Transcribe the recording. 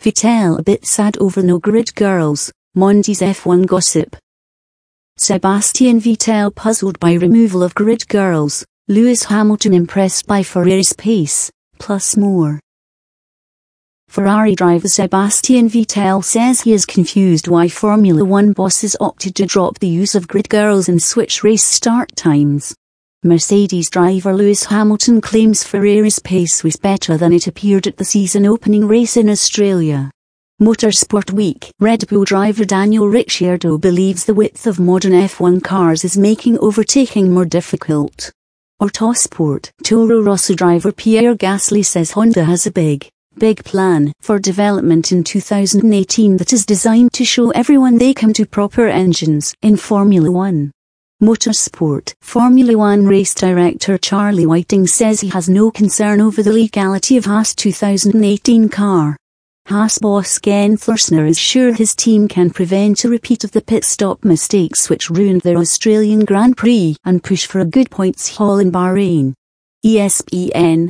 Vettel a bit sad over no grid girls, Monday's F1 gossip. Sebastian Vettel puzzled by removal of grid girls, Lewis Hamilton impressed by Ferrari's pace, plus more. Ferrari driver Sebastian Vettel says he is confused why Formula One bosses opted to drop the use of grid girls and switch race start times. Mercedes driver Lewis Hamilton claims Ferrari's pace was better than it appeared at the season opening race in Australia. Motorsport Week Red Bull driver Daniel Ricciardo believes the width of modern F1 cars is making overtaking more difficult. Autosport Toro Rosso driver Pierre Gasly says Honda has a big, big plan for development in 2018 that is designed to show everyone they come to proper engines in Formula One. Motorsport Formula One race director Charlie Whiting says he has no concern over the legality of Haas 2018 car. Haas boss Guenther Steiner is sure his team can prevent a repeat of the pit stop mistakes which ruined their Australian Grand Prix and push for a good points haul in Bahrain. ESPN